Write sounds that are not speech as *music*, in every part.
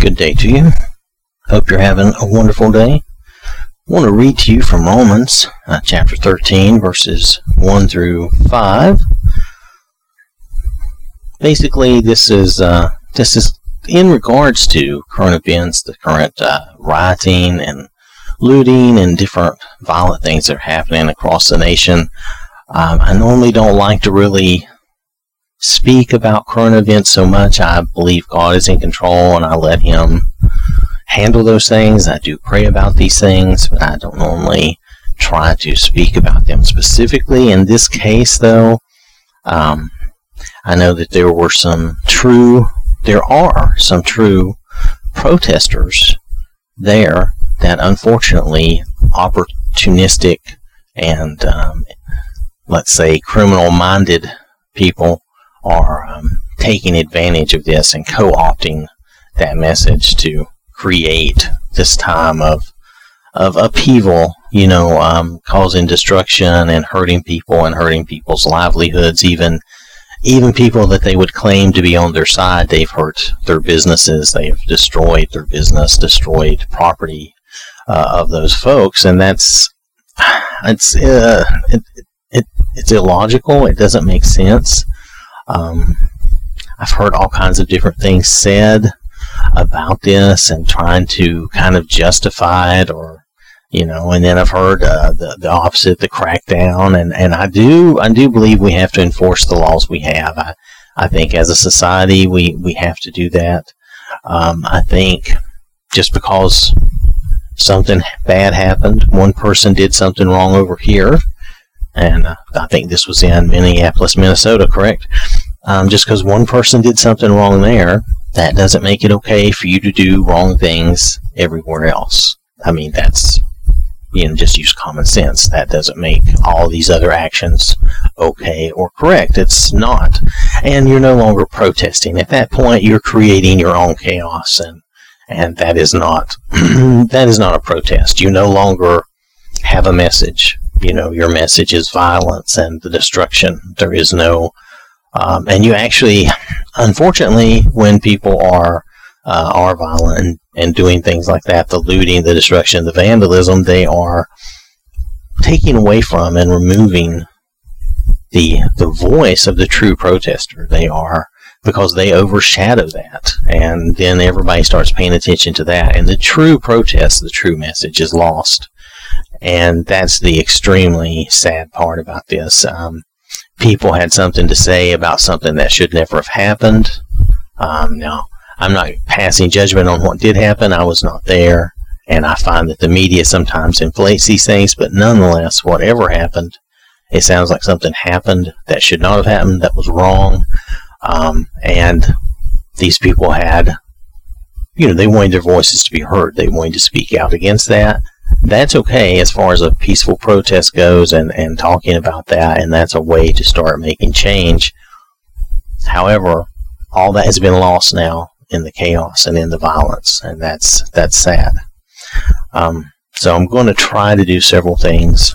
Good day to you. Hope you're having a wonderful day. I want to read to you from Romans uh, chapter 13, verses 1 through 5. Basically, this is uh, this is in regards to current events, the current uh, rioting and looting and different violent things that are happening across the nation. Um, I normally don't like to really speak about current events so much. I believe God is in control and I let Him handle those things. I do pray about these things, but I don't normally try to speak about them specifically. In this case, though, um, I know that there were some true, there are some true protesters there that unfortunately opportunistic and um, let's say criminal minded people are um, taking advantage of this and co-opting that message to create this time of of upheaval, you know, um, causing destruction and hurting people and hurting people's livelihoods. Even even people that they would claim to be on their side, they've hurt their businesses. They've destroyed their business, destroyed property uh, of those folks, and that's it's uh, it, it, it's illogical. It doesn't make sense. Um, I've heard all kinds of different things said about this and trying to kind of justify it or you know and then I've heard uh, the, the opposite the crackdown. And, and I do I do believe we have to enforce the laws we have. I, I think as a society we, we have to do that. Um, I think just because something bad happened one person did something wrong over here. And uh, I think this was in Minneapolis Minnesota correct um, just because one person did something wrong there, that doesn't make it okay for you to do wrong things everywhere else. I mean, that's, you know, just use common sense. That doesn't make all these other actions okay or correct. It's not. And you're no longer protesting. At that point, you're creating your own chaos and, and that is not, *clears throat* that is not a protest. You no longer have a message. You know, your message is violence and the destruction. There is no, um, and you actually, unfortunately, when people are uh, are violent and, and doing things like that, the looting, the destruction, the vandalism, they are taking away from and removing the the voice of the true protester. They are because they overshadow that, and then everybody starts paying attention to that, and the true protest, the true message, is lost. And that's the extremely sad part about this. Um, people had something to say about something that should never have happened. Um, now, I'm not passing judgment on what did happen. I was not there. And I find that the media sometimes inflates these things, but nonetheless, whatever happened, it sounds like something happened that should not have happened, that was wrong. Um, and these people had, you know, they wanted their voices to be heard. They wanted to speak out against that that's okay as far as a peaceful protest goes and, and talking about that, and that's a way to start making change. However, all that has been lost now in the chaos and in the violence, and that's that's sad. Um, so I'm going to try to do several things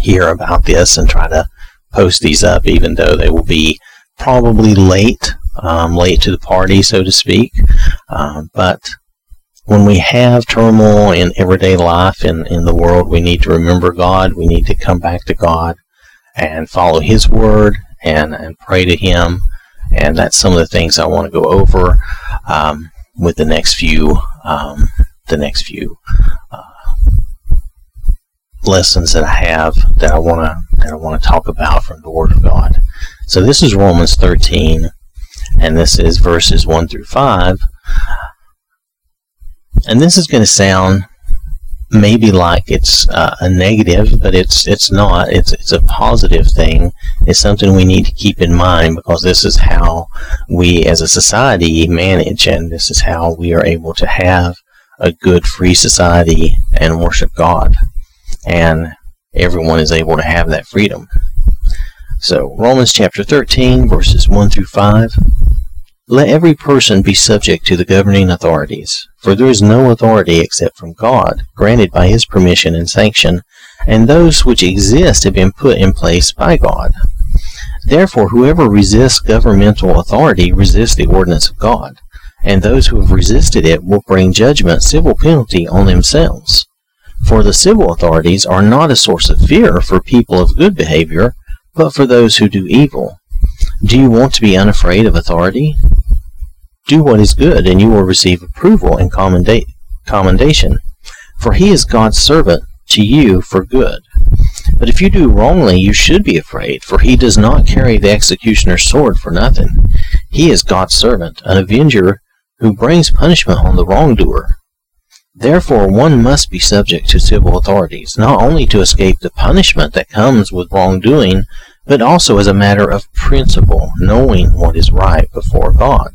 here about this and try to post these up, even though they will be probably late, um, late to the party, so to speak. Um, but when we have turmoil in everyday life in, in the world, we need to remember God. We need to come back to God and follow His Word and, and pray to Him. And that's some of the things I want to go over um, with the next few um, the next few uh, lessons that I have that I want to that I want to talk about from the Word of God. So this is Romans 13, and this is verses 1 through 5 and this is going to sound maybe like it's uh, a negative, but it's it's not. It's it's a positive thing. It's something we need to keep in mind because this is how we as a society manage, and this is how we are able to have a good free society and worship God, and everyone is able to have that freedom. So Romans chapter 13 verses 1 through 5 let every person be subject to the governing authorities, for there is no authority except from God, granted by his permission and sanction, and those which exist have been put in place by God. Therefore, whoever resists governmental authority resists the ordinance of God, and those who have resisted it will bring judgment, civil penalty on themselves. For the civil authorities are not a source of fear for people of good behavior, but for those who do evil. Do you want to be unafraid of authority? Do what is good, and you will receive approval and commenda- commendation. For he is God's servant to you for good. But if you do wrongly, you should be afraid, for he does not carry the executioner's sword for nothing. He is God's servant, an avenger who brings punishment on the wrongdoer. Therefore, one must be subject to civil authorities, not only to escape the punishment that comes with wrongdoing, but also as a matter of principle, knowing what is right before God.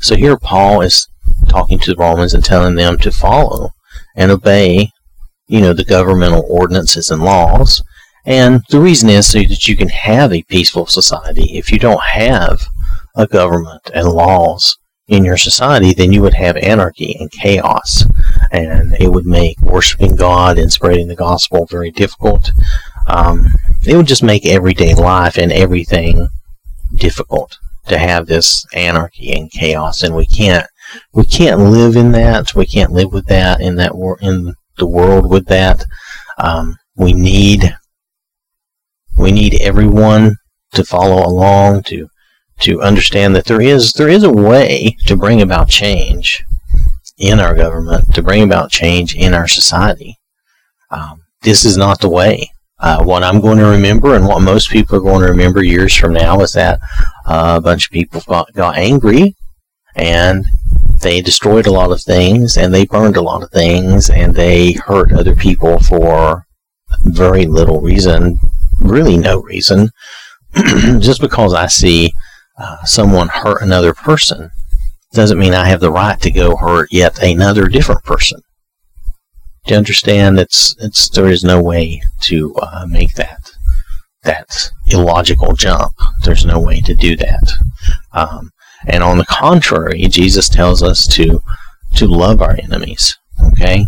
So here Paul is talking to the Romans and telling them to follow and obey, you know, the governmental ordinances and laws. And the reason is so that you can have a peaceful society. If you don't have a government and laws in your society, then you would have anarchy and chaos, and it would make worshiping God and spreading the gospel very difficult. Um, it would just make everyday life and everything difficult to have this anarchy and chaos, and we can't we can't live in that. We can't live with that in that wor- in the world with that. Um, we need we need everyone to follow along to to understand that there is there is a way to bring about change in our government, to bring about change in our society. Um, this is not the way. Uh, what I'm going to remember, and what most people are going to remember years from now, is that uh, a bunch of people got, got angry and they destroyed a lot of things and they burned a lot of things and they hurt other people for very little reason, really no reason. *clears throat* Just because I see uh, someone hurt another person doesn't mean I have the right to go hurt yet another different person. Do you understand? It's it's there is no way to uh, make that that illogical jump. There's no way to do that. Um, and on the contrary, Jesus tells us to to love our enemies. Okay?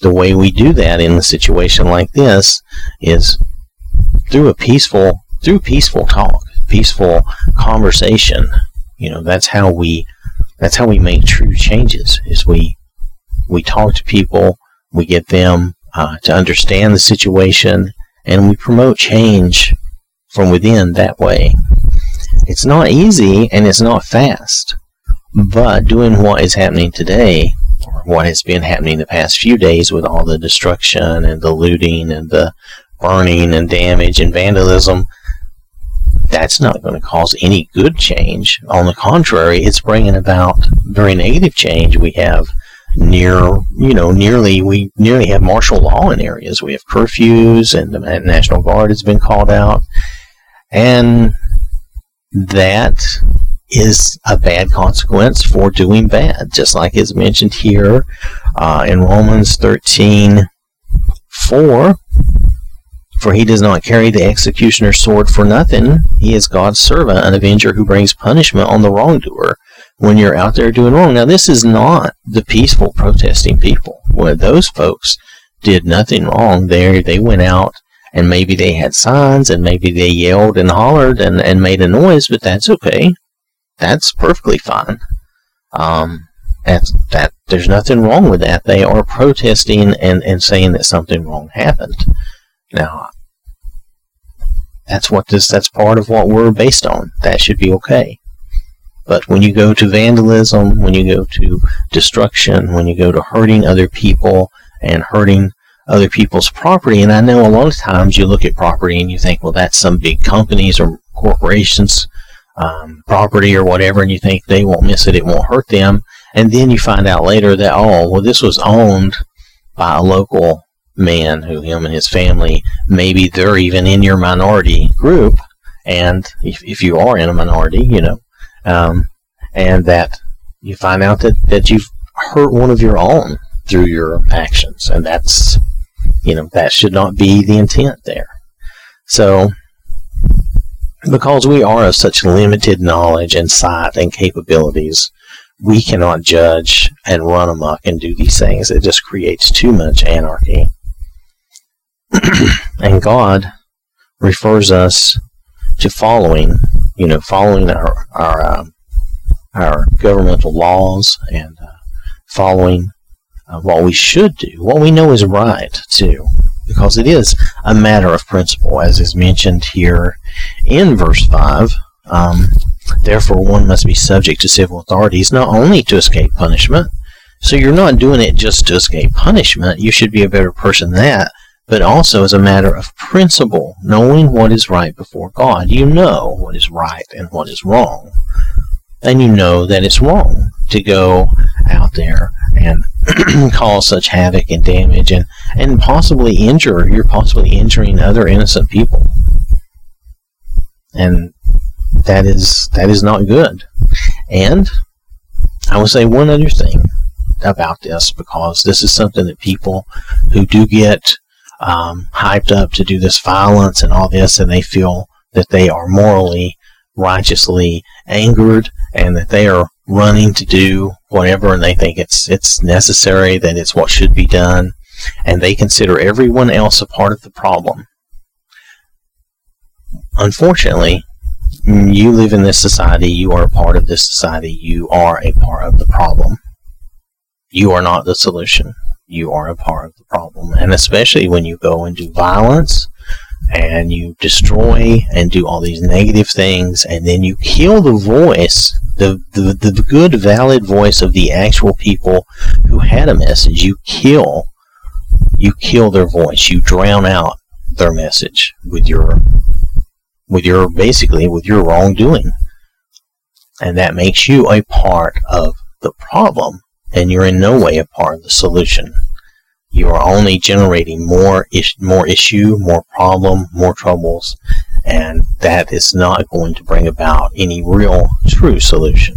The way we do that in a situation like this is through a peaceful through peaceful talk peaceful conversation. You know, that's how we that's how we make true changes. Is we we talk to people, we get them uh, to understand the situation, and we promote change from within that way. It's not easy and it's not fast, but doing what is happening today, or what has been happening the past few days with all the destruction and the looting and the burning and damage and vandalism, that's not going to cause any good change. On the contrary, it's bringing about very negative change. We have near, you know, nearly, we nearly have martial law in areas. We have curfews and the National Guard has been called out. And that is a bad consequence for doing bad, just like is mentioned here uh, in Romans 13 4 for he does not carry the executioner's sword for nothing. He is God's servant, an avenger who brings punishment on the wrongdoer when you're out there doing wrong. Now, this is not the peaceful protesting people. Well, those folks did nothing wrong there. They went out and maybe they had signs and maybe they yelled and hollered and, and made a noise, but that's okay. That's perfectly fine. Um, that's, that there's nothing wrong with that. They are protesting and, and saying that something wrong happened. Now, that's what this, that's part of what we're based on. That should be okay. But when you go to vandalism, when you go to destruction, when you go to hurting other people and hurting other people's property, and I know a lot of times you look at property and you think, well, that's some big companies or corporations' um, property or whatever, and you think they won't miss it, it won't hurt them. And then you find out later that, oh, well, this was owned by a local man who him and his family maybe they're even in your minority group and if, if you are in a minority you know um, and that you find out that, that you've hurt one of your own through your actions and that's you know that should not be the intent there so because we are of such limited knowledge and sight and capabilities we cannot judge and run amok and do these things. It just creates too much anarchy. *clears throat* and God refers us to following, you know, following our our um, our governmental laws and uh, following uh, what we should do, what we know is right too, because it is a matter of principle, as is mentioned here in verse five. Um, therefore, one must be subject to civil authorities not only to escape punishment. So you're not doing it just to escape punishment. You should be a better person than that, but also as a matter of principle, knowing what is right before God. You know what is right and what is wrong. And you know that it's wrong to go out there and *clears throat* cause such havoc and damage and, and possibly injure, you're possibly injuring other innocent people. And that is that is not good. And I will say one other thing about this because this is something that people who do get um, hyped up to do this violence and all this, and they feel that they are morally, righteously angered, and that they are running to do whatever, and they think it's it's necessary, that it's what should be done, and they consider everyone else a part of the problem. Unfortunately, you live in this society, you are a part of this society, you are a part of the problem. You are not the solution you are a part of the problem. And especially when you go and do violence and you destroy and do all these negative things and then you kill the voice, the, the, the good, valid voice of the actual people who had a message. You kill, you kill their voice. You drown out their message with your, with your, basically, with your wrongdoing. And that makes you a part of the problem and you're in no way a part of the solution. You are only generating more is- more issue, more problem, more troubles, and that is not going to bring about any real true solution.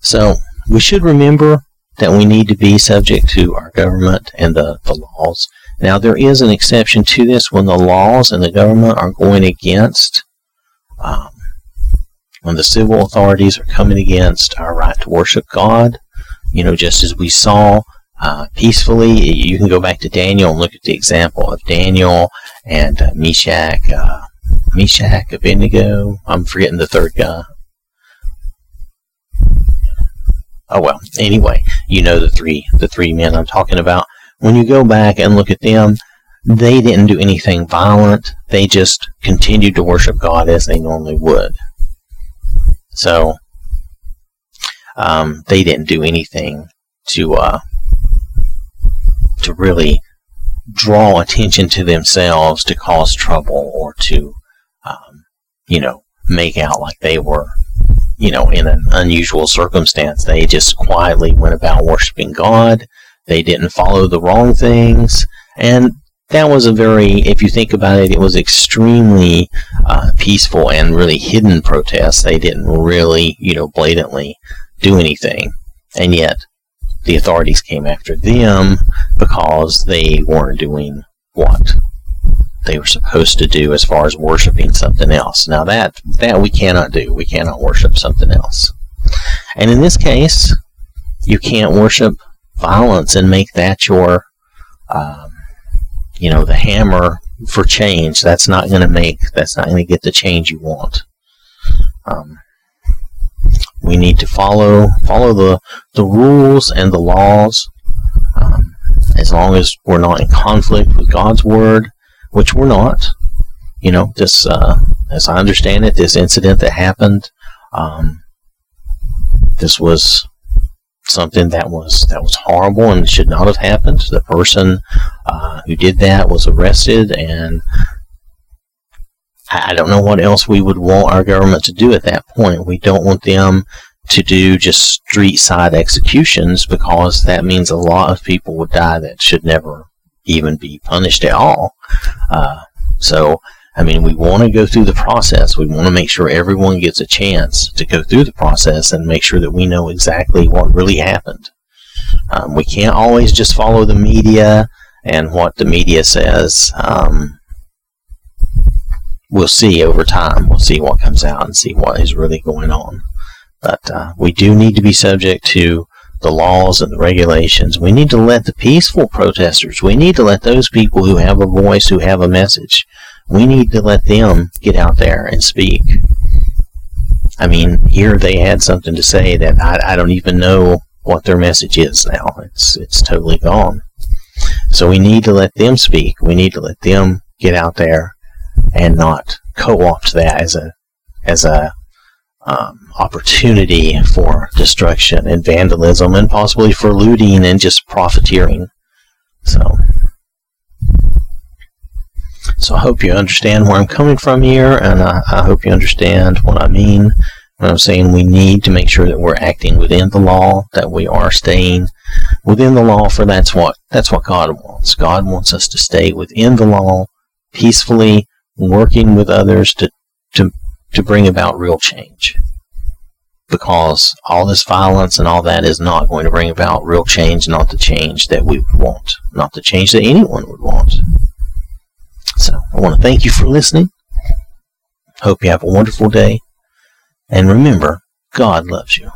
So we should remember that we need to be subject to our government and the, the laws. Now there is an exception to this when the laws and the government are going against um, when the civil authorities are coming against our right to worship God, you know, just as we saw uh, peacefully, you can go back to Daniel and look at the example of Daniel and uh, Meshach, uh, Meshach, Abednego. I'm forgetting the third guy. Oh well. Anyway, you know the three the three men I'm talking about. When you go back and look at them, they didn't do anything violent. They just continued to worship God as they normally would. So um, they didn't do anything to uh, to really draw attention to themselves to cause trouble or to um, you know make out like they were you know in an unusual circumstance. They just quietly went about worshiping God. They didn't follow the wrong things, and that was a very, if you think about it, it was extremely uh, peaceful and really hidden protest. They didn't really, you know, blatantly do anything, and yet the authorities came after them because they weren't doing what they were supposed to do as far as worshiping something else. Now that that we cannot do. We cannot worship something else. And in this case, you can't worship violence and make that your um, you know, the hammer for change. That's not going to make, that's not going to get the change you want. Um, we need to follow follow the the rules and the laws. Um, as long as we're not in conflict with God's word, which we're not. You know, this, uh, as I understand it, this incident that happened, um, this was something that was that was horrible and should not have happened. The person uh, who did that was arrested, and I don't know what else we would want our government to do at that point. We don't want them to do just street side executions because that means a lot of people would die that should never even be punished at all. Uh, so I mean, we want to go through the process. We want to make sure everyone gets a chance to go through the process and make sure that we know exactly what really happened. Um, we can't always just follow the media and what the media says. Um, we'll see over time. We'll see what comes out and see what is really going on. But uh, we do need to be subject to the laws and the regulations. We need to let the peaceful protesters, we need to let those people who have a voice, who have a message, we need to let them get out there and speak. I mean, here they had something to say that I, I don't even know what their message is now. It's it's totally gone. So we need to let them speak. We need to let them get out there and not co-opt that as a as a um, opportunity for destruction and vandalism and possibly for looting and just profiteering. So, so I hope you understand where I'm coming from here, and I, I hope you understand what I mean when I'm saying we need to make sure that we're acting within the law, that we are staying within the law, for that's what that's what God wants. God wants us to stay within the law, peacefully working with others to to to bring about real change because all this violence and all that is not going to bring about real change, not the change that we would want, not the change that anyone would want. So I want to thank you for listening. Hope you have a wonderful day. And remember, God loves you.